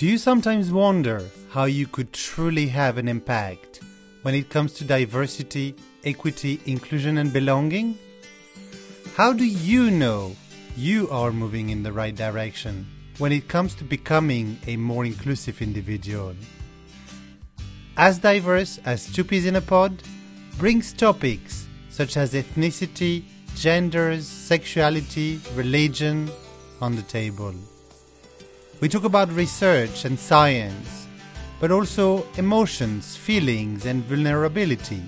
Do you sometimes wonder how you could truly have an impact when it comes to diversity, equity, inclusion, and belonging? How do you know you are moving in the right direction when it comes to becoming a more inclusive individual? As Diverse as Two Peas in a Pod brings topics such as ethnicity, genders, sexuality, religion on the table. We talk about research and science, but also emotions, feelings, and vulnerability.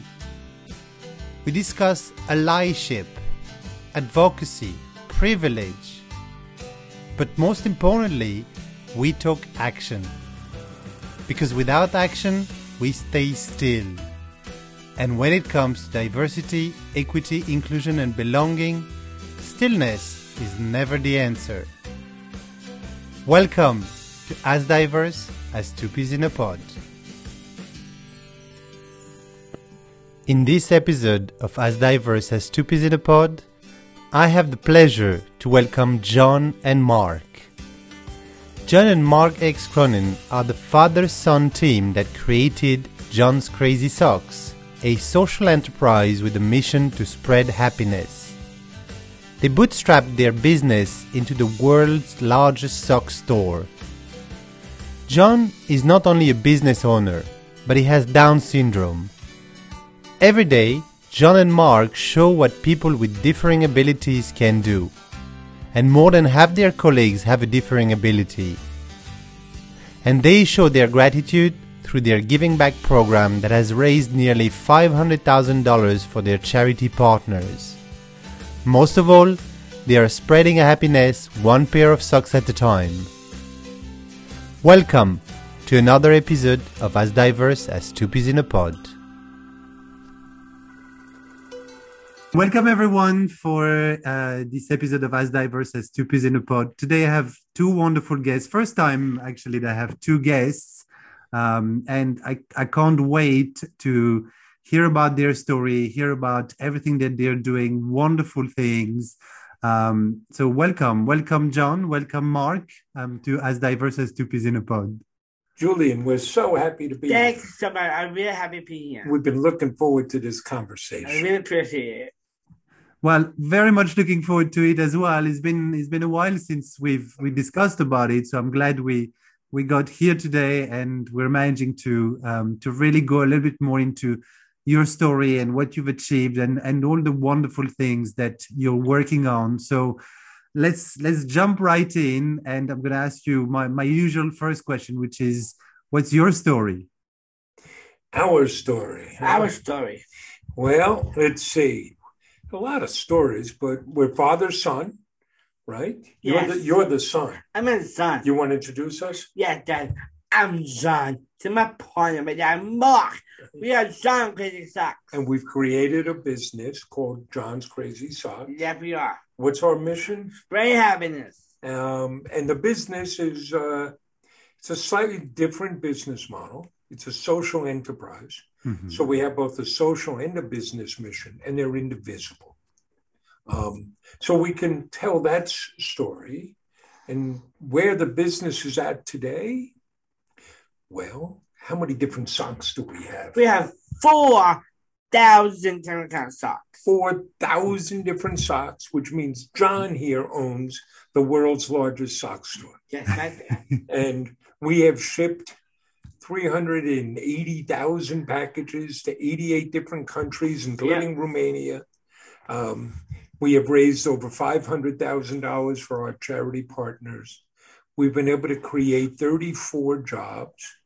We discuss allyship, advocacy, privilege, but most importantly, we talk action. Because without action, we stay still. And when it comes to diversity, equity, inclusion, and belonging, stillness is never the answer. Welcome to As Diverse as Two Peas in a Pod. In this episode of As Diverse as Two Peas in a Pod, I have the pleasure to welcome John and Mark. John and Mark X. Cronin are the father son team that created John's Crazy Socks, a social enterprise with a mission to spread happiness. They bootstrapped their business into the world's largest sock store. John is not only a business owner, but he has Down syndrome. Every day, John and Mark show what people with differing abilities can do. And more than half their colleagues have a differing ability. And they show their gratitude through their Giving Back program that has raised nearly $500,000 for their charity partners. Most of all, they are spreading a happiness one pair of socks at a time. Welcome to another episode of As Diverse as Two Peas in a Pod. Welcome everyone for uh, this episode of As Diverse as Two Peas in a Pod. Today I have two wonderful guests. First time actually that I have two guests, um, and I, I can't wait to hear about their story, hear about everything that they're doing, wonderful things. Um, so welcome, welcome John, welcome Mark um, to As Diverse as Two Peas in a Pod. Julian, we're so happy to be here. Thanks so much. I'm really happy to be here. We've been looking forward to this conversation. I really appreciate it. Well, very much looking forward to it as well. It's been it's been a while since we've we discussed about it, so I'm glad we we got here today and we're managing to um, to really go a little bit more into your story and what you've achieved and and all the wonderful things that you're working on. So let's let's jump right in, and I'm going to ask you my my usual first question, which is, what's your story? Our story. Our story. Well, let's see. A lot of stories, but we're father son, right? You're Yes. the you're the son. I'm a son. You want to introduce us? Yeah, Dad. I'm John. To my partner, my dad, Mark. We are John Crazy Socks. And we've created a business called John's Crazy Sock. Yeah, we are. What's our mission? Spread happiness. Um, and the business is uh, it's a slightly different business model. It's a social enterprise. Mhm. So we have both the social and the business mission, and they're indivisible. Um, so we can tell that story and where the business is at today. Well, how many different socks do we have? We have 4,000 different kind of socks. 4,000 different socks, which means John here owns the world's largest sock store. Yes, there. And we have shipped 380,000 packages to 88 different countries, including Romania. Um, we have raised over $500,000 for our charity partners. We've been able to create 34 jobs.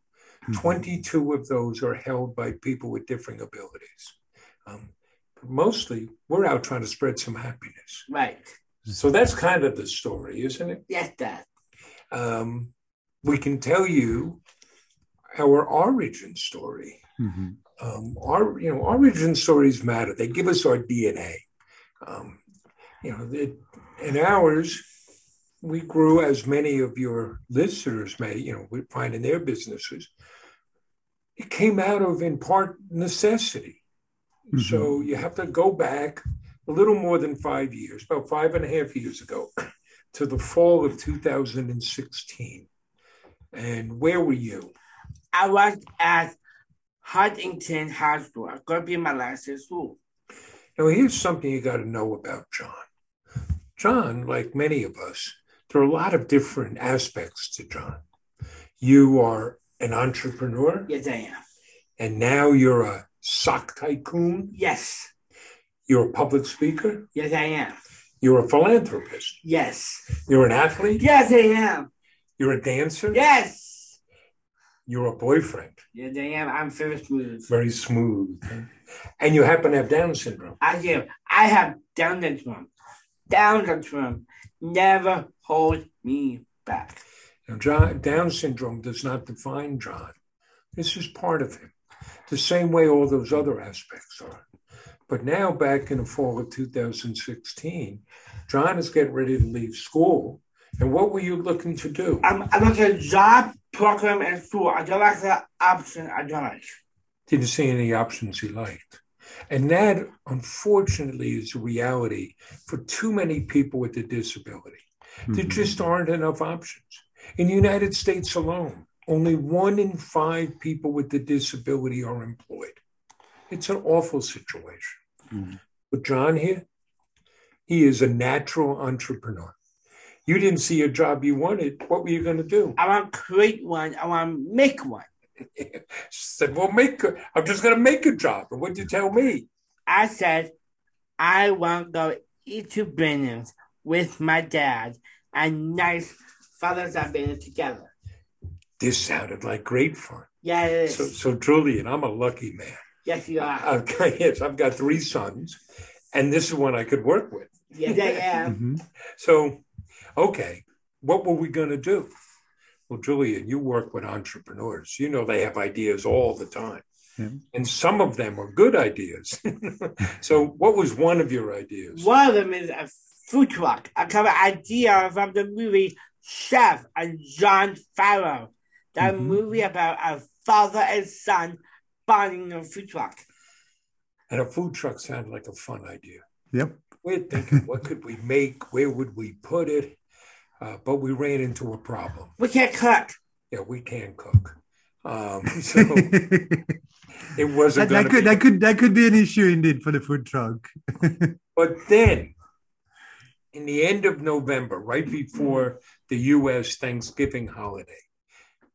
22 of those are held by people with differing abilities. Um, but mostly, we're out trying to spread some happiness. Right. So that's kind of the story, isn't it? Yes, Dad. um, we can tell you our origin story. Mhm. Um, our you know origin stories matter. They give us our DNA. Um, you know, it, in ours, we grew as many of your listeners may you know would find in their businesses. It came out of in part necessity. Mm-hmm. So you have to go back a little more than five years, about five and a half years ago, to the fall of 2016. And where were you? I was at Huntington High School. I'm going to be my last year school. Now, here's something you got to know about John. John, like many of us, there are a lot of different aspects to John. You are an entrepreneur, Yes, I am. and now you're a sock tycoon. Yes. You're a public speaker. Yes, I am. You're a philanthropist. Yes. You're an athlete. Yes, I am. You're a dancer. Yes. You're a boyfriend. Yes, I am. I'm very smooth. Very smooth. And you happen to have Down syndrome. I do. I have Down syndrome. Down syndrome never hold me back. Now, John, Down syndrome does not define John. This is part of him, the same way all those other aspects are. But now, back in the fall of 2016, John is getting ready to leave school. And what were you looking to do? I'm, I'm like a job program at school. I don't like the option I don't like. Didn't see any options he liked. And that, unfortunately, is a reality for too many people with a disability. There just aren't enough options. In the United States alone, only one in five people with a disability are employed. It's an awful situation. Mhm. But John here, he is a natural entrepreneur. You didn't see a job you wanted. What were you going to do? I want to create one. I want to make one. Said, "Well, make. I'm just going to make a job." And what'd you tell me? I said, I want to go eat two dinners with my dad and nice fathers and dinner together. This sounded like great fun. Is. So, so Julian, I'm a lucky man. yes, you are. Got, yes, I've got three sons, and this is one I could work with. yes, I am. Mhm. So, okay, what were we going to do? Well, Julian, you work with entrepreneurs. You know they have ideas all the time. Yeah. And some of them are good ideas. so, what was one of your ideas? One of them is a food truck. I cover idea from the movie Chef and Jon Favreau. That Mhm. movie about a father and son buying a food truck. And a food truck sounded like a fun idea. Yep. We're thinking, what could we make? Where would we put it? Uh, but we ran into a problem. We can't cook. Yeah, we can cook. Um, so it wasn't that, that could be. that could that could be an issue indeed for the food truck. But then, in the end of November, right before the U.S. Thanksgiving holiday,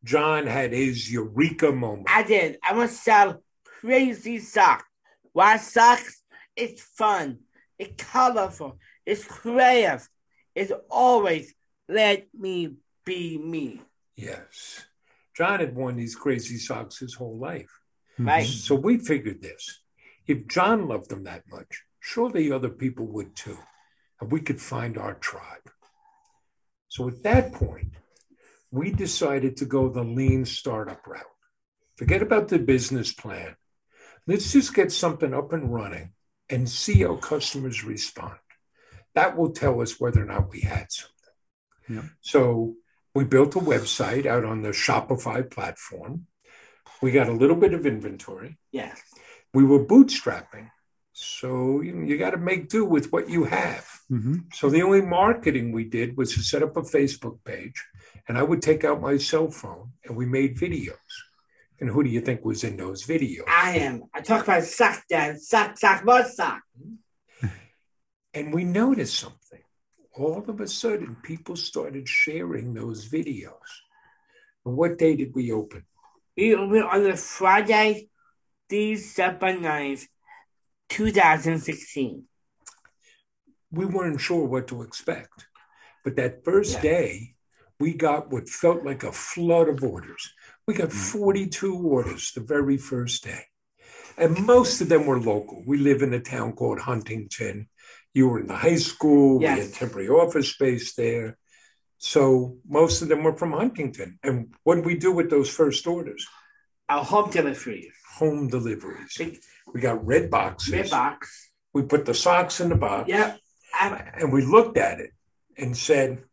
John had his eureka moment. I did. I want to sell crazy socks. Why socks? It's fun. It's colorful. It's creative. It's always let me be me. Yes. John had worn these crazy socks his whole life. Mhm. Right. So we figured this. If John loved them that much, surely other people would too. And we could find our tribe. So at that point, we decided to go the lean startup route. Forget about the business plan. Let's just get something up and running and see how customers respond. That will tell us whether or not we had something. Yeah. So we built a website out on the Shopify platform. We got a little bit of inventory. Yes. We were bootstrapping. So you, you got to make do with what you have. Mhm. So the only marketing we did was to set up a Facebook page, and I would take out my cell phone and we made videos. And who do you think was in those videos? I am. I talk about sock dad. Sock, sock, more sock. And we noticed something. All of a sudden, people started sharing those videos. And what day did we open? We opened on the Friday, December 9th, 2016. We weren't sure what to expect. But that first Yeah. day, we got what felt like a flood of orders. We got mm. 42 orders the very first day. And most of them were local. We live in a town called Huntington. You were in the high school, we had temporary office space there. So most of them were from Huntington. And what did we do with those first orders? Our home delivery. Home deliveries. We got red boxes. red box. We put the socks in the box. Yep. I, And we looked at it and said,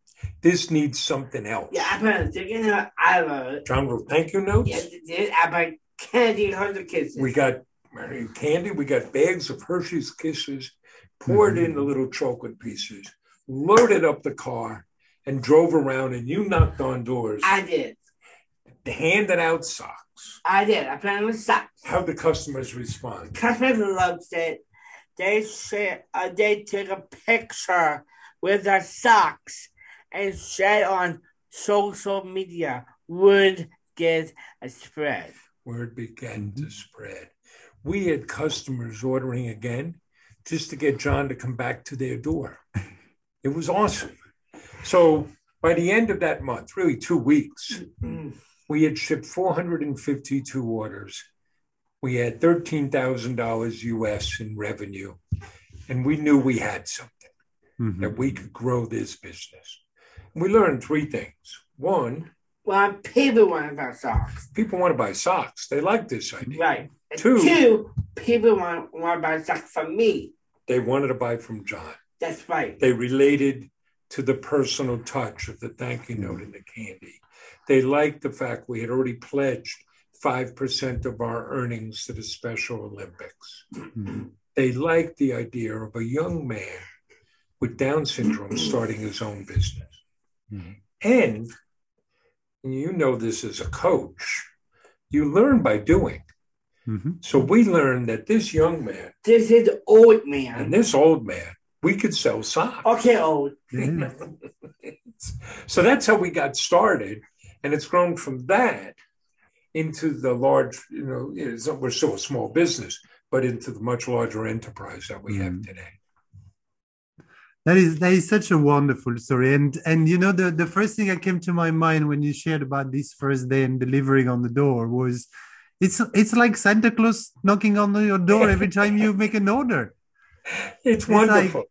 this needs something else. yeah, I put a in. I wrote. John wrote thank you notes. Yes, did. I put candy hundred kisses. We got Mary candy. We got bags of Hershey's Kisses, poured in the little chocolate pieces, loaded up the car, and drove around. And you knocked on doors. I did. Handed out socks. I did. I put on socks. How the customers respond? Customers loved it. They share, uh, they took a picture with their socks and shared on social media. Word get a spread. Word began to spread. We had customers ordering again just to get John to come back to their door. It was awesome. So by the end of that month, really two weeks, we had shipped 452 orders. We had $13,000 US in revenue, and we knew we had something Mhm. that we could grow this business. We learned three things. One, Well, people want our socks. people want to buy socks. They like this idea. Right. Two. Two, people want, want to buy socks from me. They wanted to buy from John. That's right. They related to the personal touch of the thank you mm-hmm. note and the candy. They liked the fact we had already pledged 5% of our earnings to the Special Olympics. Mhm. They liked the idea of a young man with Down syndrome mm-hmm. starting his own business. Mm-hmm. And you know this as a coach, you learn by doing. Mhm. So we learned that this young man This is old and man. this old man, we could sell socks. Okay, old. Yeah. so that's how we got started, and it's grown from that into the large. You know, it's, we're still a small business, but into the much larger enterprise that we have Mm. today. That is that is such a wonderful story, and and you know the the first thing that came to my mind when you shared about this first day and delivering on the door was, it's it's like Santa Claus knocking on your door every time you make an order. It's like- wonderful.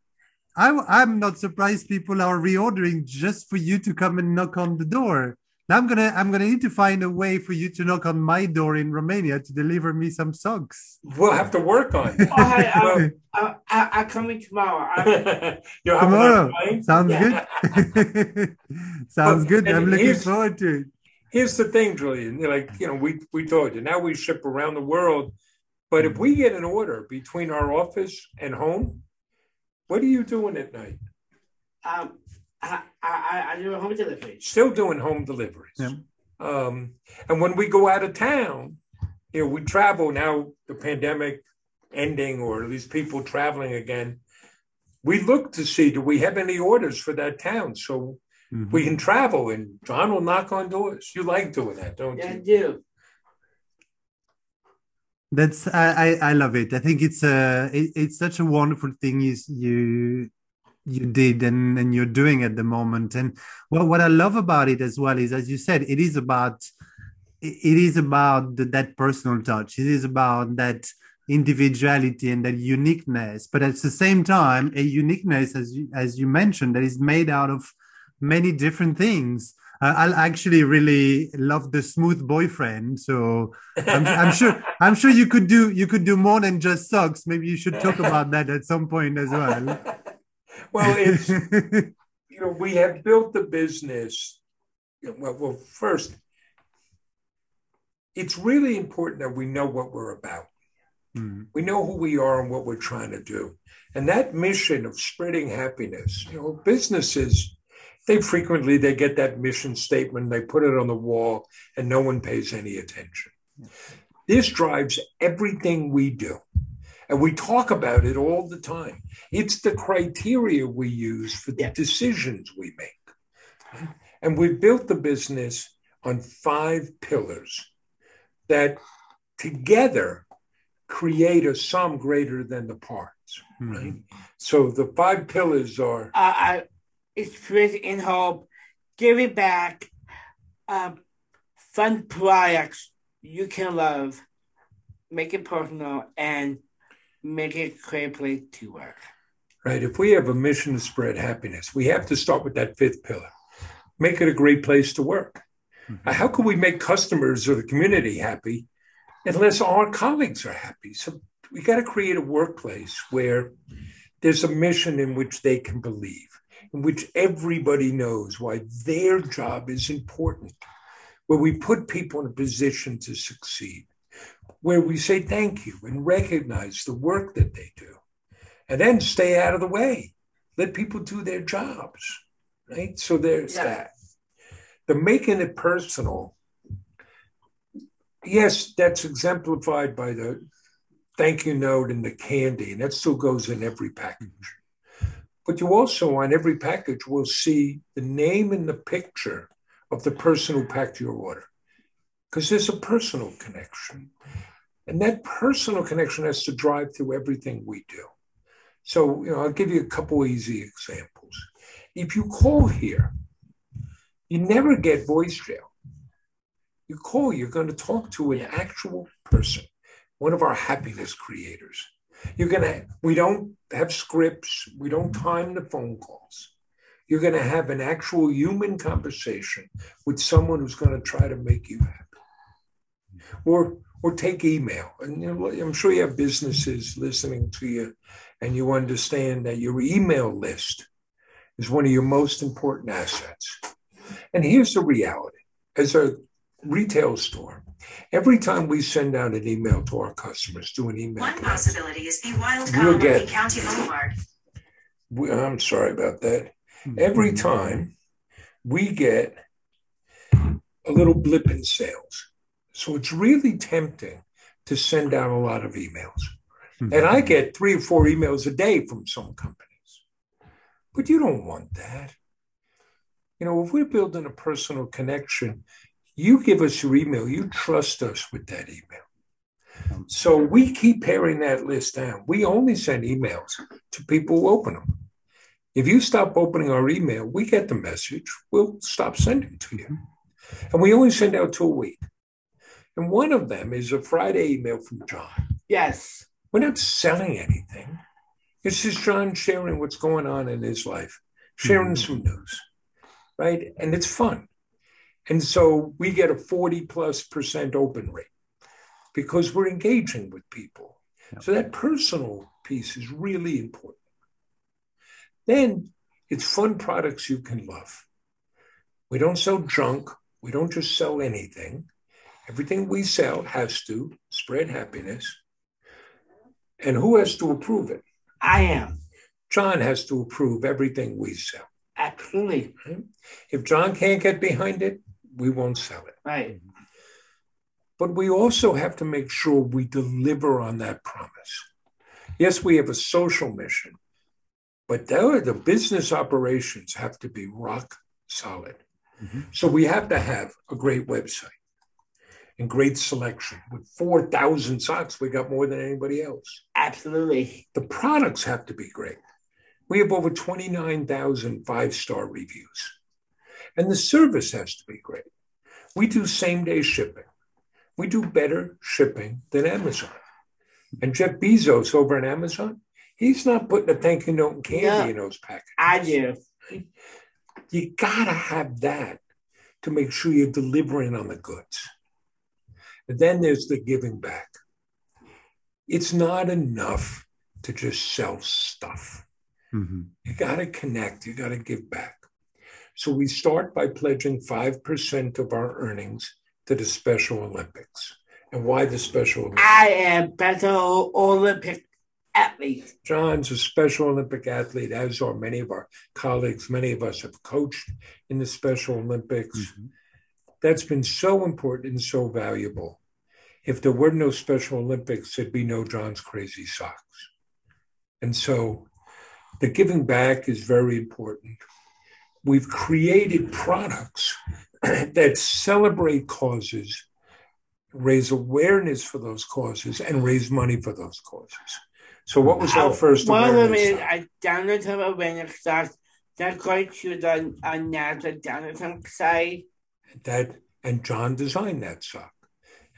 I I'm not surprised people are reordering just for you to come and knock on the door. Now I'm gonna I'm gonna need to find a way for you to knock on my door in Romania to deliver me some socks. we'll have to work on it. Oh, I, I, I, I, I'm coming tomorrow. I, You'll have it Tomorrow. Sounds Yeah. good. Sounds Well, good. I'm looking forward to it. Here's the thing, Julian. Like you know, we we told you now we ship around the world, but if we get an order between our office and home, what are you doing at night? um, I, I, I, I do a home delivery. Still doing home deliveries. Yeah. Um, and when we go out of town, you know, we travel now. The pandemic ending, or at least people traveling again. We look to see do we have any orders for that town, so Mhm. we can travel. And John will knock on doors. You like doing that, don't Yeah, I you? do. That's I, I I love it. I think it's a it, it's such a wonderful thing you you you did and and you're doing at the moment. And well, what I love about it as well is, as you said, it is about it it is about the, that personal touch. It is about that individuality and that uniqueness. But at the same time, a uniqueness, as you, as you mentioned, that is made out of many different things. Uh, I actually really love the smooth boyfriend. So I'm, I'm sure I'm sure you could do you could do more than just socks. Maybe you should talk about that at some point as well. well, it's you know we have built the business. Well, well, first, it's really important that we know what we're about. Mm, We know who we are and what we're trying to do, and that mission of spreading happiness. You know, businesses they frequently they get that mission statement, they put it on the wall, and no one pays any attention. This drives everything we do. And we talk about it all the time. It's the criteria we use for the Yeah. decisions we make. And we've built the business on five pillars that together create a sum greater than the parts. Right? So the five pillars are Uh, I, it's spirit in hope, give it back, um, fun products you can love, make it personal, and make it a great place to work. right? If we have a mission to spread happiness, we have to start with that fifth pillar. Make it a great place to work. Uh, How can we make customers or the community happy unless our colleagues are happy? So we got to create a workplace where there's a mission in which they can believe, in which everybody knows why their job is important, where we put people in a position to succeed, where we say thank you and recognize the work that they do, and then stay out of the way. Let people do their jobs, right? So there's Yeah. that. The making it personal Yes, that's exemplified by the thank you note and the candy, and that still goes in every package. But you also, on every package, will see the name and the picture of the person who packed your order because there's a personal connection. And that personal connection has to drive through everything we do. So, you know, I'll give you a couple easy examples. If you call here, you never get voice jail. You call, you're going to talk to an actual person, one of our happiness creators. You're to, we don't have scripts, we don't time the phone calls. You're to have an actual human conversation with someone who's to try to make you happy. Or, or take email. And you know, I'm sure you have businesses listening to you and you understand that your email list is one of your most important assets. And here's the reality as a retail store, every time we send out an email to our customers, do an email. One possibility is the Wild we'll get, County Boulevard. We, I'm sorry about that. Every time we get a little blip in sales. So it's really tempting to send out a lot of emails. Mm-hmm. And I get three or four emails a day from some companies. But you don't want that. You know, if we're building a personal connection, you give us your email, you trust us with that email. So we keep paring that list down. We only send emails to people who open them. If you stop opening our email, we get the message, we'll stop sending to you. And we only send out two a week. And one of them is a Friday email from John. Yes. We're not selling anything. It's just John sharing what's going on in his life, sharing mm-hmm. some news, right? And it's fun. And so we get a 40 plus percent open rate because we're engaging with people. Yeah. So that personal piece is really important. Then it's fun products you can love. We don't sell junk. We don't just sell anything. Everything we sell has to spread happiness. And who has to approve it? I am. John has to approve everything we sell. Absolutely. If John can't get behind it, we won't sell it. Right. But we also have to make sure we deliver on that promise. Yes, we have a social mission, but the business operations have to be rock solid. Mm-hmm. So we have to have a great website and great selection. With 4,000 socks, we got more than anybody else. Absolutely. The products have to be great. We have over 29,000 five star reviews. And the service has to be great. We do same day shipping. We do better shipping than Amazon. And Jeff Bezos over at Amazon, he's not putting a thank you note and candy yeah, in those packages. I do. You gotta have that to make sure you're delivering on the goods. And then there's the giving back. It's not enough to just sell stuff. Mm-hmm. You got to connect, you got to give back. So we start by pledging 5% of our earnings to the Special Olympics. And why the Special Olympics? I am Special Olympic athlete. John's a Special Olympic athlete, as are many of our colleagues. Many of us have coached in the Special Olympics. Mm-hmm. That's been so important and so valuable. If there were no Special Olympics, there'd be no John's Crazy Socks. And so the giving back is very important we've created products that celebrate causes, raise awareness for those causes, and raise money for those causes. So, what was our first One of them is I downloaded some awareness stocks that going to the uh, NASA site. That and John designed that sock.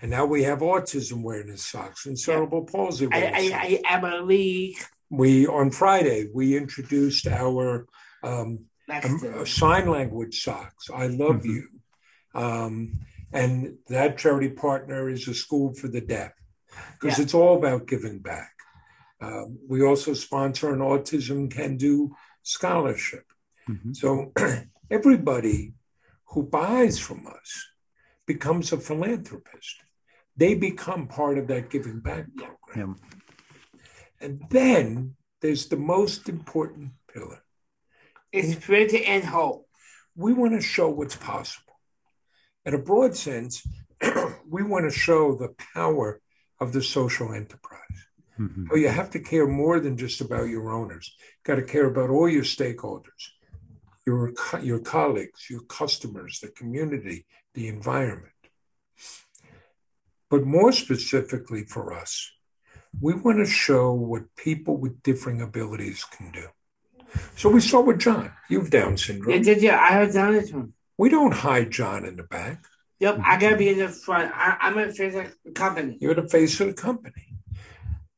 And now we have autism awareness socks and cerebral yeah. palsy awareness I, I, I, I believe. We on Friday we introduced our um, um, sign language socks. I love mm-hmm. you. Um, and that charity partner is a school for the deaf because yeah. it's all about giving back. Um, we also sponsor an Autism Can Do scholarship. Mm-hmm. So everybody who buys from us becomes a philanthropist. They become part of that giving back program. Yeah. And then there's the most important pillar it's purity and hope. We want to show what's possible. In a broad sense, we want to show the power of the social enterprise. Mm-hmm. How you have to care more than just about your owners. You've got to care about all your stakeholders, your your colleagues, your customers, the community, the environment. But more specifically for us, we want to show what people with differing abilities can do. So we start with John. You've Down syndrome. Yeah, did you? I have Down syndrome. We don't hide John in the back. Yep, I gotta be in the front. I, am a face of the company. You're the face of the company.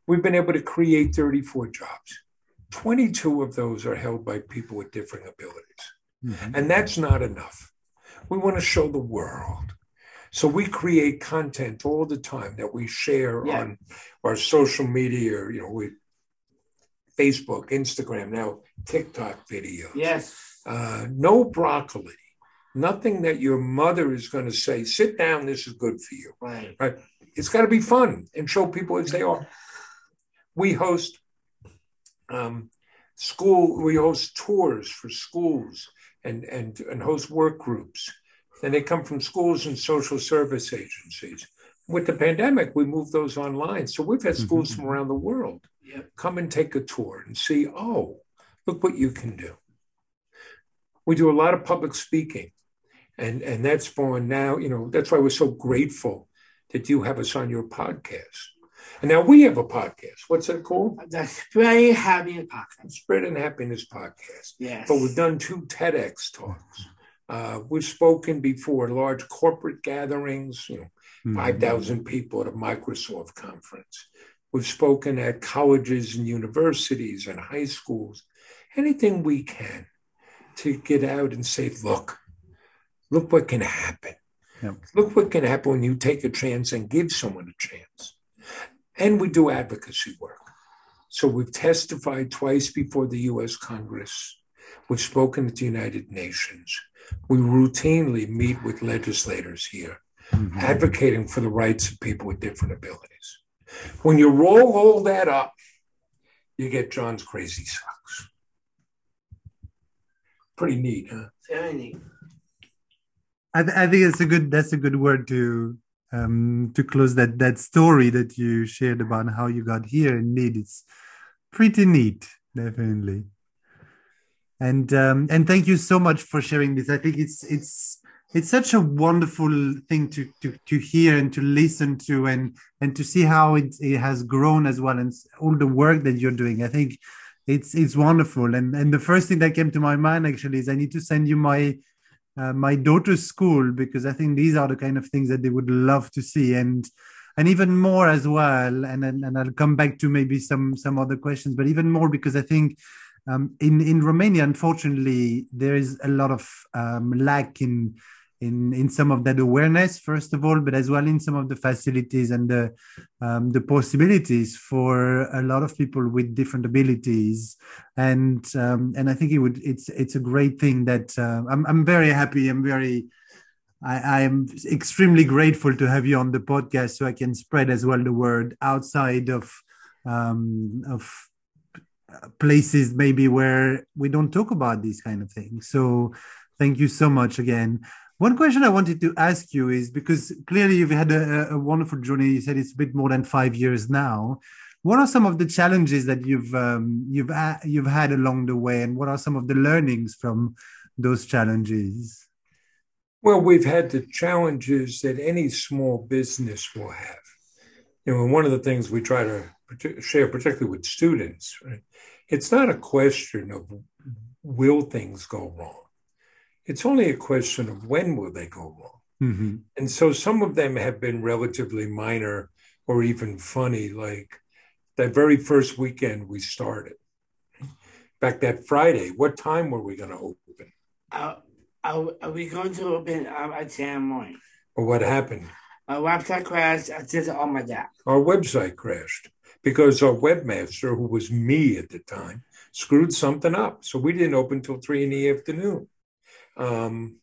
We've been able to create 34 jobs. 22 of those are held by people with differing abilities. Mm-hmm. And that's not enough. We want to show the world. So we create content all the time that we share yeah. on our social media, you know, we Facebook, Instagram, now TikTok videos. Yes. Uh, no broccoli. Nothing that your mother is going to say, sit down, this is good for you. Right. Right. It's got to be fun and show people as they are. We host um, school, we host tours for schools and, and, and host work groups. And they come from schools and social service agencies. With the pandemic, we moved those online. So we've had schools mm-hmm. from around the world Yep. Come and take a tour and see, oh, look what you can do. We do a lot of public speaking. And, and that's spawned now, you know, that's why we're so grateful that you have us on your podcast. And now we have a podcast. What's it called? The Spread Happiness Podcast. Spread and Happiness Podcast. Yes. But we've done two TEDx talks. Uh, we've spoken before large corporate gatherings, you know, mm-hmm. 5,000 people at a Microsoft conference. We've spoken at colleges and universities and high schools, anything we can to get out and say, look, look what can happen. Yep. Look what can happen when you take a chance and give someone a chance. And we do advocacy work. So we've testified twice before the US Congress. We've spoken at the United Nations. We routinely meet with legislators here, mm-hmm. advocating for the rights of people with different abilities. When you roll all that up, you get John's crazy socks. Pretty neat, huh? Very neat. I, th- I think it's a good that's a good word to um, to close that that story that you shared about how you got here. Indeed, it's pretty neat, definitely. And um, and thank you so much for sharing this. I think it's it's it's such a wonderful thing to, to to hear and to listen to and and to see how it, it has grown as well and all the work that you're doing. I think it's it's wonderful. And and the first thing that came to my mind actually is i need to send you my uh, my daughter's school because i think these are the kind of things that they would love to see. And and even more as well and and, and i'll come back to maybe some some other questions but even more because i think um, in in romania unfortunately there is a lot of um, lack in in in some of that awareness first of all but as well in some of the facilities and the um, the possibilities for a lot of people with different abilities. And um, and I think it would it's it's a great thing that uh, I'm I'm very happy. I'm very I, am extremely grateful to have you on the podcast so I can spread as well the word outside of um, of places maybe where we don't talk about these kind of things. So thank you so much again one question I wanted to ask you is because clearly you've had a, a, wonderful journey. You said it's a bit more than five years now. What are some of the challenges that you've um, you've you've had along the way, and what are some of the learnings from those challenges? Well, we've had the challenges that any small business will have. You know, one of the things we try to share, particularly with students, right? It's not a question of will things go wrong it's only a question of when will they go wrong. Mm-hmm. And so some of them have been relatively minor or even funny, like that very first weekend we started. Back that Friday, what time were we going to open? Uh, are, are, we going to open um, at 10 morning? Or what happened? Our website crashed. I did it on my dad. Our website crashed because our webmaster, who was me at the time, screwed something up. So we didn't open until three in the afternoon. Um,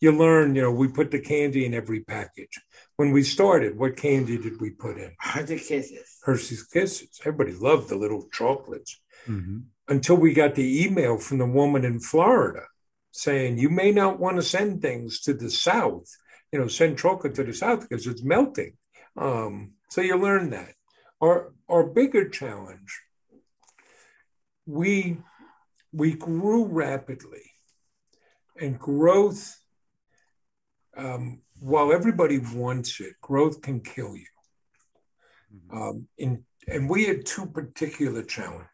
you learn, you know, we put the candy in every package. When we started, what candy did we put in? Hershey's Kisses. Hershey's Kisses. Everybody loved the little chocolates. Mm-hmm. Until we got the email from the woman in Florida saying, you may not want to send things to the South you know, send chocolate to the south because it's melting. Um, so you learn that. Our our bigger challenge, we we grew rapidly, and growth. Um, while everybody wants it, growth can kill you. Mm-hmm. Um, in, and we had two particular challenges.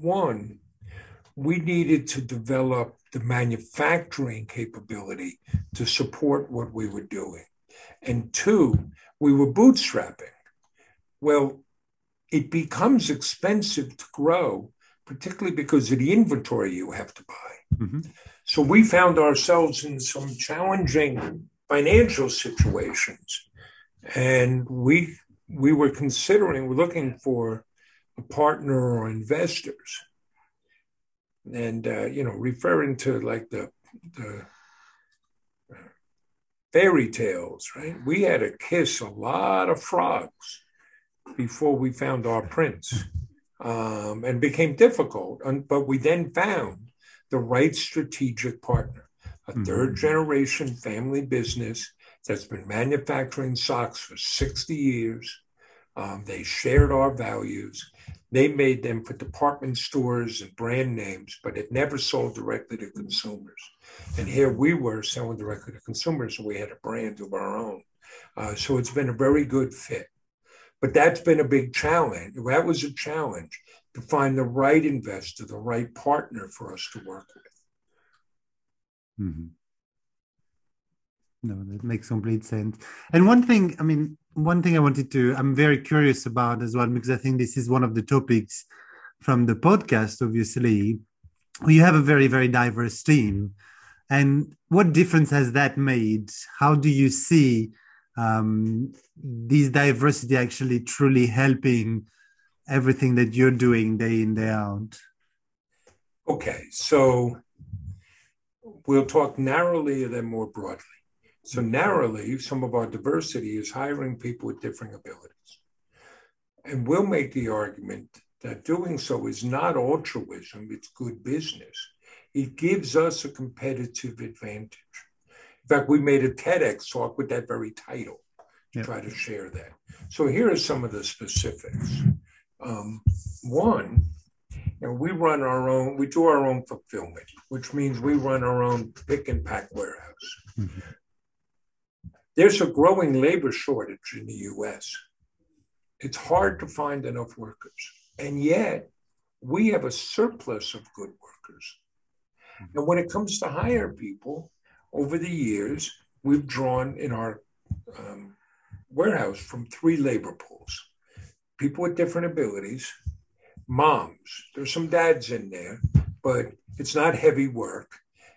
One, we needed to develop the manufacturing capability to support what we were doing. And two, we were bootstrapping. Well, it becomes expensive to grow, particularly because of the inventory you have to buy. Mm-hmm. So we found ourselves in some challenging financial situations. And we we were considering, we're looking for a partner or investors. And, uh, you know, referring to like the, the uh, fairy tales, right? We had to kiss a lot of frogs before we found our prince um, and became difficult. But we then found the right strategic partner, a mm-hmm. third generation family business that's been manufacturing socks for 60 years. Um, they shared our values. They made them for department stores and brand names, but it never sold directly to consumers. And here we were selling directly to consumers, and we had a brand of our own. Uh, so it's been a very good fit. But that's been a big challenge. That was a challenge to find the right investor, the right partner for us to work with. Mm-hmm. No, that makes complete sense. And one thing, I mean, one thing I wanted to, I'm very curious about as well, because I think this is one of the topics from the podcast, obviously. You have a very, very diverse team. And what difference has that made? How do you see um, this diversity actually truly helping everything that you're doing day in, day out? Okay, so we'll talk narrowly and then more broadly. So narrowly, some of our diversity is hiring people with different abilities. And we'll make the argument that doing so is not altruism, it's good business. It gives us a competitive advantage. In fact, we made a TEDx talk with that very title to try to share that. So here are some of the specifics. Um, one, you know, we run our own, we do our own fulfillment, which means we run our own pick and pack warehouse. Mm-hmm. There's a growing labor shortage in the US. It's hard to find enough workers. And yet, we have a surplus of good workers. And when it comes to hire people, over the years, we've drawn in our um, warehouse from three labor pools people with different abilities, moms, there's some dads in there, but it's not heavy work.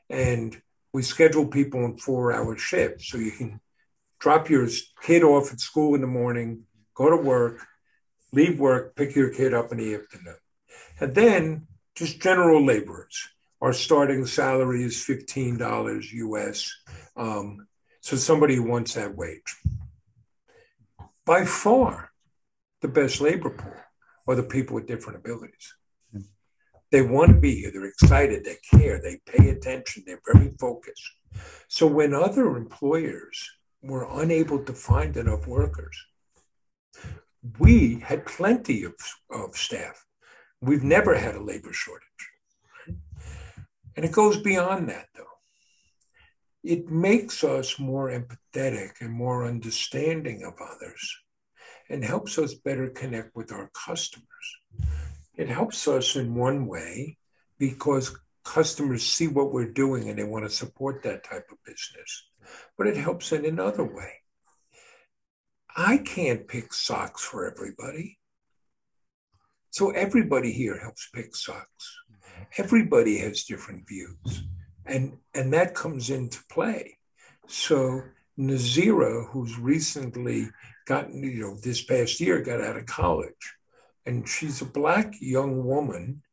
And we schedule people in four hour shifts so you can drop your kid off at school in the morning, go to work, leave work, pick your kid up in the afternoon. And then just general laborers. Our starting salary is $15 US. Um, so somebody wants that wage. By far, the best labor pool are the people with different abilities. They want to be here. They're excited. They care. They pay attention. They're very focused. So when other employers were unable to find enough workers. We had plenty of, of staff. We've never had a labor shortage. And it goes beyond that, though. It makes us more empathetic and more understanding of others and helps us better connect with our customers. It helps us in one way because customers see what we're doing and they want to support that type of business but it helps in another way. I can't pick socks for everybody. So everybody here helps pick socks. Everybody has different views. And, and that comes into play. So Nazira, who's recently gotten, you know, this past year got out of college, and she's a black young woman.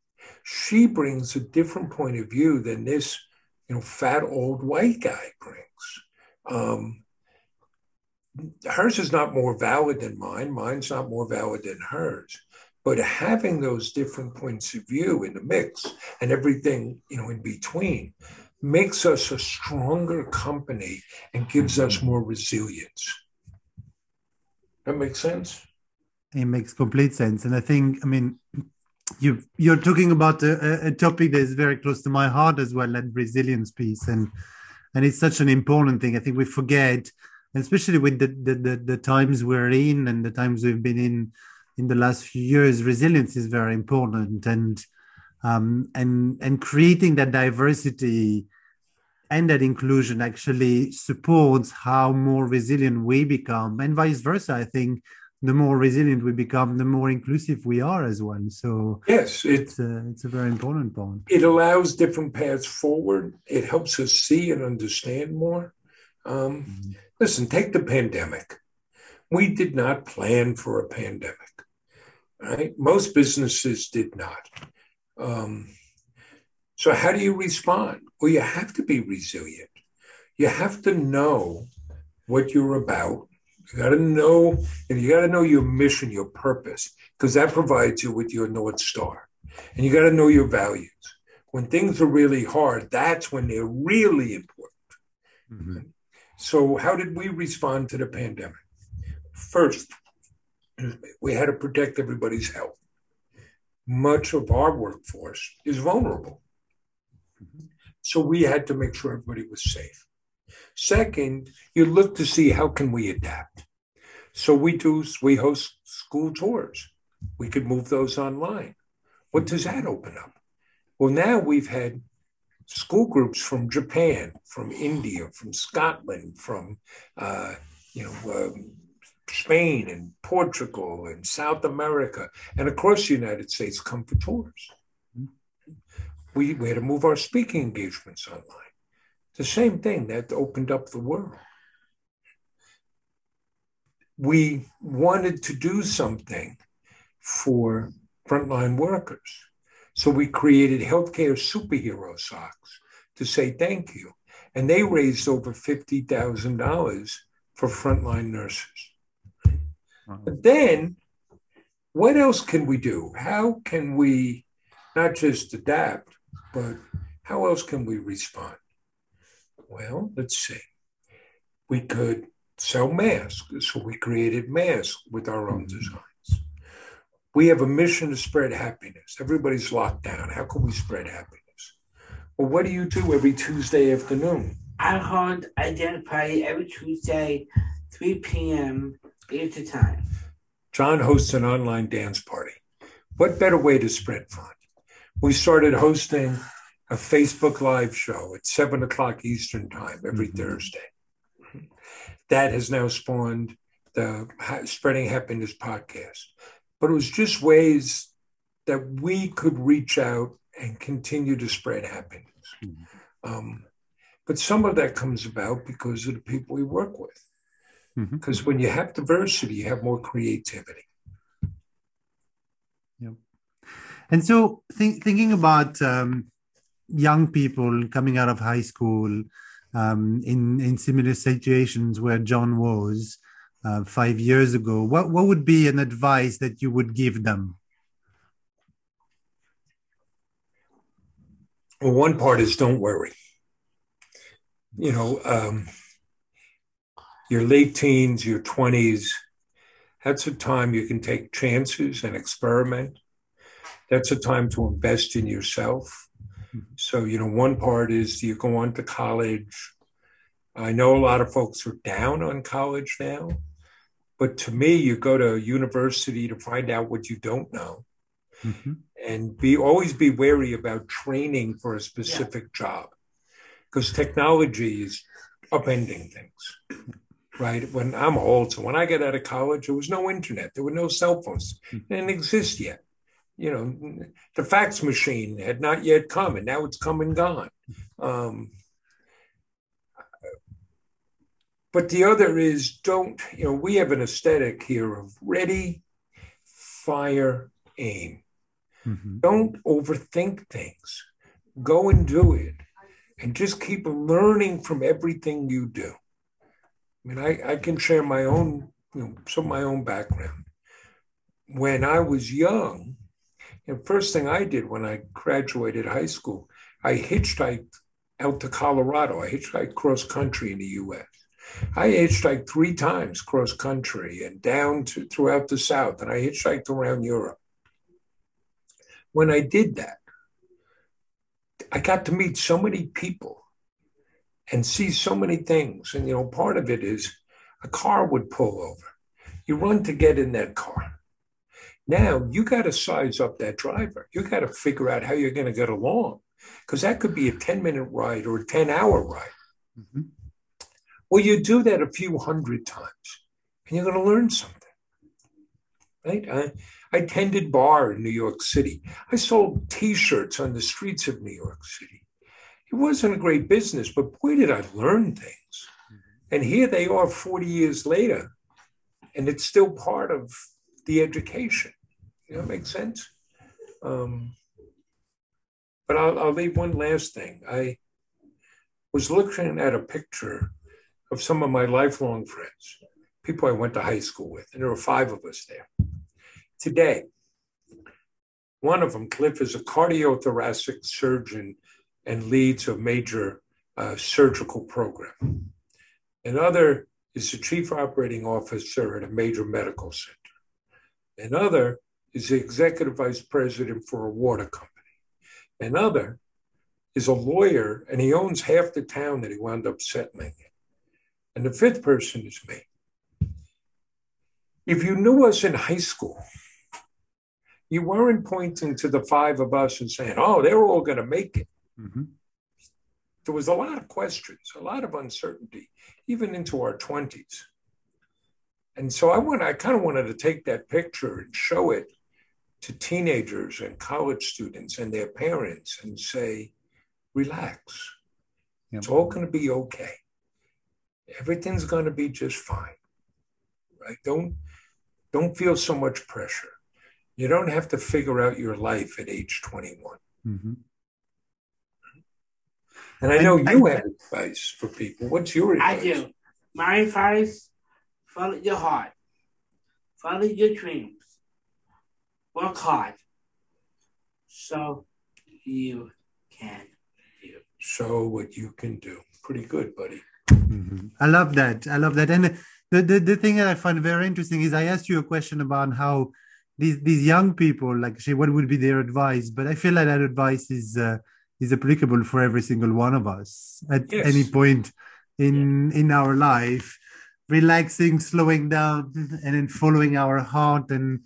She brings a different point of view than this, you know, fat old white guy brings. Um, hers is not more valid than mine. Mine's not more valid than hers. But having those different points of view in the mix and everything, you know, in between, makes us a stronger company and gives us more resilience. That makes sense? It makes complete sense. And I think, I mean, you you're talking about a, a topic that is very close to my heart as well, that resilience piece. And and it's such an important thing. I think we forget, especially with the, the, the, the times we're in and the times we've been in in the last few years, resilience is very important. And um, and and creating that diversity and that inclusion actually supports how more resilient we become and vice versa. I think the more resilient we become the more inclusive we are as well. So yes it, it's, a, it's a very important point. it allows different paths forward. It helps us see and understand more. Um, mm-hmm. listen take the pandemic. We did not plan for a pandemic right? Most businesses did not. Um, so, how do you respond? Well, you have to be resilient. You have to know what you're about. You got to know, and you got to know your mission, your purpose, because that provides you with your North Star. And you got to know your values. When things are really hard, that's when they're really important. Mm-hmm. So, how did we respond to the pandemic? First, we had to protect everybody's health much of our workforce is vulnerable. Mm-hmm. So we had to make sure everybody was safe. Second, you look to see how can we adapt. So we do we host school tours. We could move those online. What does that open up? Well, now we've had school groups from Japan, from India, from Scotland, from uh, you know um, Spain and Portugal and South America and across the United States come for tours. We, we had to move our speaking engagements online. The same thing that opened up the world. We wanted to do something for frontline workers. So we created healthcare superhero socks to say thank you. And they raised over $50,000 for frontline nurses. But then, what else can we do? How can we not just adapt, but how else can we respond? Well, let's see. We could sell masks. So we created masks with our own mm-hmm. designs. We have a mission to spread happiness. Everybody's locked down. How can we spread happiness? Well, what do you do every Tuesday afternoon? I hold a dinner party every Tuesday, 3 p.m. It's a time. John hosts an online dance party. What better way to spread fun? We started hosting a Facebook Live show at seven o'clock Eastern Time every mm-hmm. Thursday. That has now spawned the Spreading Happiness podcast. But it was just ways that we could reach out and continue to spread happiness. Mm-hmm. Um, but some of that comes about because of the people we work with. Mm-hmm. Because mm-hmm. when you have diversity, you have more creativity. Yeah. And so, think, thinking about um, young people coming out of high school um, in in similar situations where John was uh, five years ago, what what would be an advice that you would give them? Well, one part is don't worry. You know. Um, your late teens, your 20s, that's a time you can take chances and experiment. That's a time to invest in yourself. So, you know, one part is you go on to college. I know a lot of folks are down on college now, but to me, you go to university to find out what you don't know. Mm-hmm. And be always be wary about training for a specific yeah. job because technology is upending things right? When I'm old, so when I got out of college, there was no internet, there were no cell phones, it didn't exist yet. You know, the fax machine had not yet come, and now it's come and gone. Um, but the other is don't, you know, we have an aesthetic here of ready, fire, aim. Mm-hmm. Don't overthink things. Go and do it. And just keep learning from everything you do. I mean, I, I can share my own, you know, some of my own background. When I was young, the first thing I did when I graduated high school, I hitchhiked out to Colorado. I hitchhiked cross country in the U.S. I hitchhiked three times cross country and down to throughout the South, and I hitchhiked around Europe. When I did that, I got to meet so many people and see so many things. And, you know, part of it is a car would pull over. You run to get in that car. Now you got to size up that driver. You got to figure out how you're going to get along because that could be a 10 minute ride or a 10 hour ride. Mm-hmm. Well, you do that a few hundred times and you're going to learn something. Right? I, I tended bar in New York City. I sold t shirts on the streets of New York City. It wasn't a great business, but boy, did I learn things. Mm-hmm. And here they are 40 years later, and it's still part of the education. You know, makes sense? Um, but I'll, I'll leave one last thing. I was looking at a picture of some of my lifelong friends, people I went to high school with, and there were five of us there. Today, one of them, Cliff, is a cardiothoracic surgeon and leads a major uh, surgical program. Another is the chief operating officer at a major medical center. Another is the executive vice president for a water company. Another is a lawyer and he owns half the town that he wound up settling in. And the fifth person is me. If you knew us in high school, you weren't pointing to the five of us and saying, oh, they're all going to make it. Mm-hmm. There was a lot of questions, a lot of uncertainty, even into our 20s. And so I want I kind of wanted to take that picture and show it to teenagers and college students and their parents and say, relax. Yep. It's all going to be okay. Everything's going to be just fine. Right? Don't don't feel so much pressure. You don't have to figure out your life at age 21. Mm-hmm. And I know you I, have advice for people. What's your advice? I do. My advice follow your heart, follow your dreams, work hard so you can do. So what you can do. Pretty good, buddy. Mm-hmm. I love that. I love that. And the, the, the thing that I find very interesting is I asked you a question about how these these young people, like, say, what would be their advice? But I feel like that advice is uh, is applicable for every single one of us at yes. any point in yeah. in our life relaxing slowing down and then following our heart and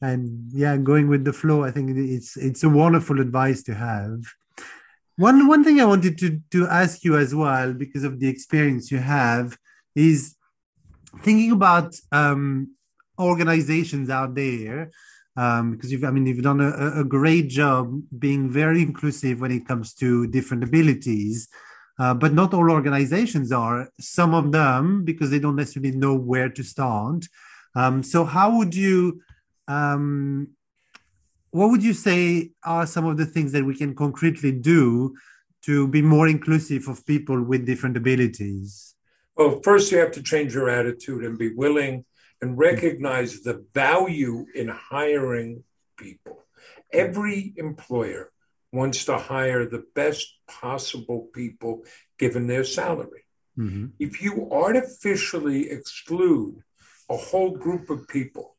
and yeah going with the flow i think it's it's a wonderful advice to have one one thing i wanted to to ask you as well because of the experience you have is thinking about um organizations out there um, because you've, I mean, you've done a, a, great job being very inclusive when it comes to different abilities. Uh, but not all organizations are. Some of them, because they don't necessarily know where to start. Um, so, how would you, um, what would you say are some of the things that we can concretely do to be more inclusive of people with different abilities? Well, first, you have to change your attitude and be willing and recognize the value in hiring people. Every employer wants to hire the best possible people given their salary. Mm-hmm. If you artificially exclude a whole group of people,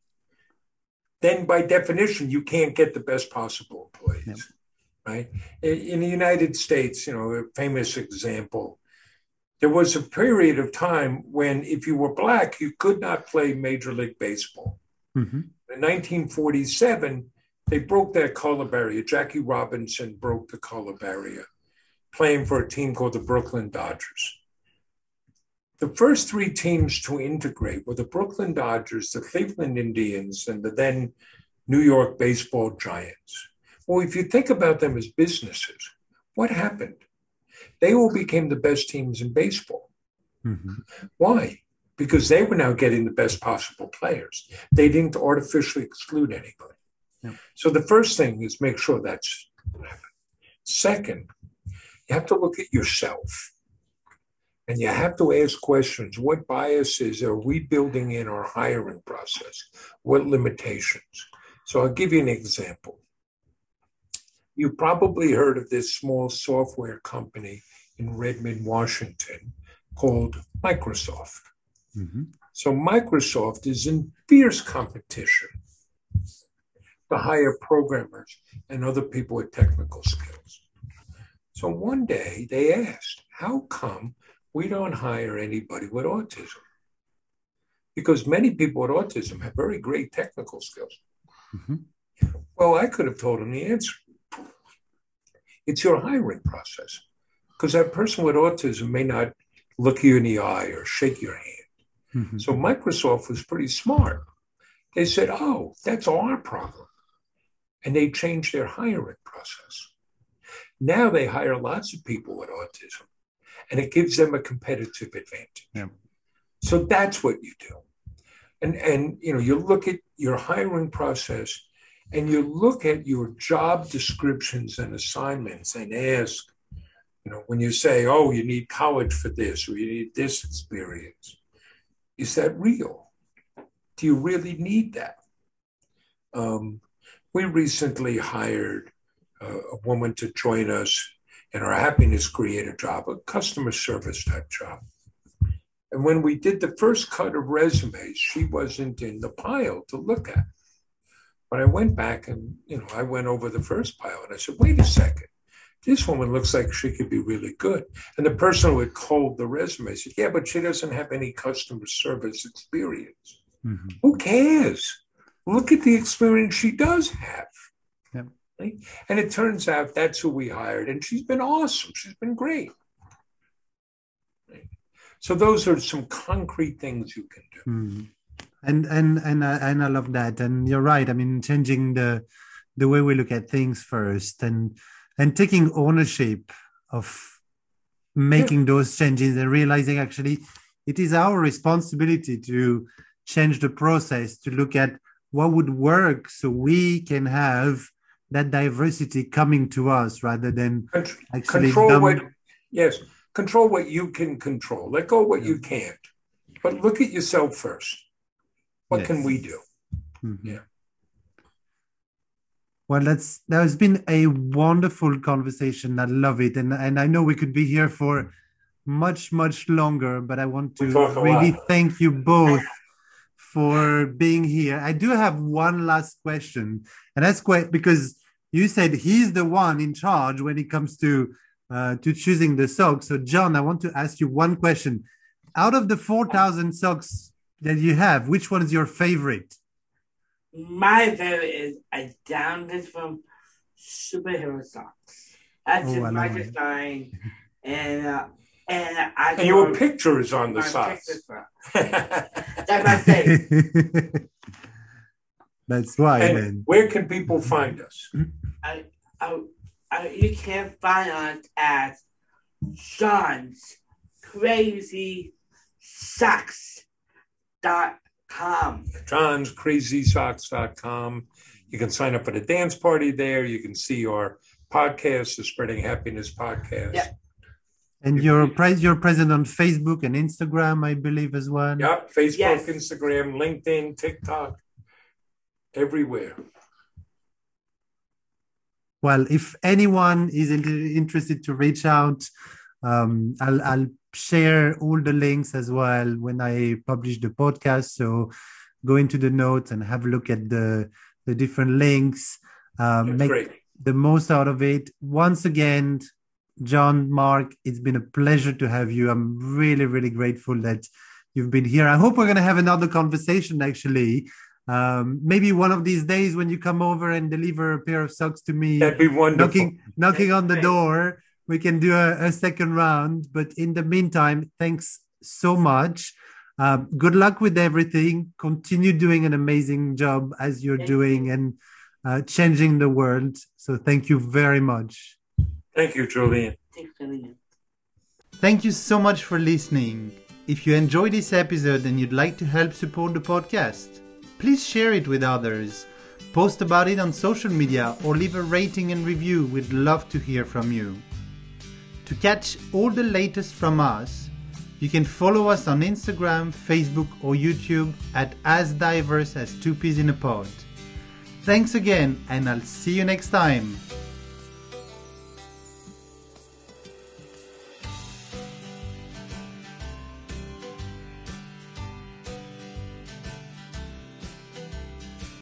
then by definition, you can't get the best possible employees. Yep. Right? In the United States, you know, a famous example there was a period of time when if you were black, you could not play Major League Baseball. Mm-hmm. In 1947, they broke that color barrier. Jackie Robinson broke the color barrier, playing for a team called the Brooklyn Dodgers. The first three teams to integrate were the Brooklyn Dodgers, the Cleveland Indians, and the then New York Baseball Giants. Well, if you think about them as businesses, what happened? They all became the best teams in baseball. Mm-hmm. Why? Because they were now getting the best possible players. They didn't artificially exclude anybody. Yeah. So the first thing is make sure that's happening. Second, you have to look at yourself and you have to ask questions. What biases are we building in our hiring process? What limitations? So I'll give you an example. You probably heard of this small software company in Redmond, Washington, called Microsoft. Mm-hmm. So Microsoft is in fierce competition to hire programmers and other people with technical skills. So one day they asked, how come we don't hire anybody with autism? Because many people with autism have very great technical skills. Mm-hmm. Well, I could have told them the answer. It's your hiring process. Because that person with autism may not look you in the eye or shake your hand. Mm-hmm. So Microsoft was pretty smart. They said, oh, that's our problem. And they changed their hiring process. Now they hire lots of people with autism and it gives them a competitive advantage. Yeah. So that's what you do. And, and you know, you look at your hiring process and you look at your job descriptions and assignments and ask, you know, when you say, oh, you need college for this or you need this experience, is that real? Do you really need that? Um, we recently hired uh, a woman to join us in our happiness creator job, a customer service type job. And when we did the first cut of resumes, she wasn't in the pile to look at. But I went back and, you know, I went over the first pile and I said, wait a second. This woman looks like she could be really good. And the person who had called the resume said, yeah, but she doesn't have any customer service experience. Mm-hmm. Who cares? Look at the experience she does have. Right? And it turns out that's who we hired. And she's been awesome. She's been great. Right? So those are some concrete things you can do. Mm. And and and I, and I love that. And you're right. I mean, changing the the way we look at things first, and and taking ownership of making yeah. those changes, and realizing actually it is our responsibility to change the process to look at what would work, so we can have that diversity coming to us rather than actually control dumb- what. Yes, control what you can control. Let go what Yeah. you can't. But look at yourself first. What can we do? Mhm. Yeah. Well, that's that has been a wonderful conversation. I love it, and and I know we could be here for much much longer, but I want to really lot. thank you both for being here. I do have one last question, and that's quite because you said he's the one in charge when it comes to uh, to choosing the socks. So, John, I want to ask you one question. Out of the four thousand socks that you have, which one is your favorite? My favorite is I downed this from superhero socks. That's Oh, just I my design, and uh, and I And your wrote picture is on the my socks. That's my favorite. That's why, and then. where can people find mm-hmm. us? I, I, I, you can find us at John's Crazy Socks dot com. John's crazysocks.com. You can sign up for the dance party there. You can see our podcast, the Spreading Happiness podcast. Yeah. And you're pres you're present on Facebook and Instagram, I believe, as well. Yep, Facebook, Yes. Instagram, LinkedIn, TikTok, everywhere. Well, if anyone is interested to reach out, um, I'll, I'll share all the links as well when I publish the podcast. So go into the notes and have a look at the the different links. Um, make great. the most out of it. Once again, John, Mark, it's been a pleasure to have you. I'm really, really grateful that you've been here. I hope we're going to have another conversation actually. Um, maybe one of these days when you come over and deliver a pair of socks to me, That'd be wonderful. knocking knocking on the door, we can do a, a second round. But in the meantime, thanks so much. Um, good luck with everything. Continue doing an amazing job as you're Thank doing and uh, changing the world. So thank you very much. Thank you, Julian. Thanks, Julian. Thank you so much for listening. If you enjoyed this episode and you'd like to help support the podcast, please share it with others. Post about it on social media or leave a rating and review. We'd love to hear from you. To catch all the latest from us, you can follow us on Instagram, Facebook, or YouTube at As Diverse as Two Peas in a Pod. Thanks again, and I'll see you next time.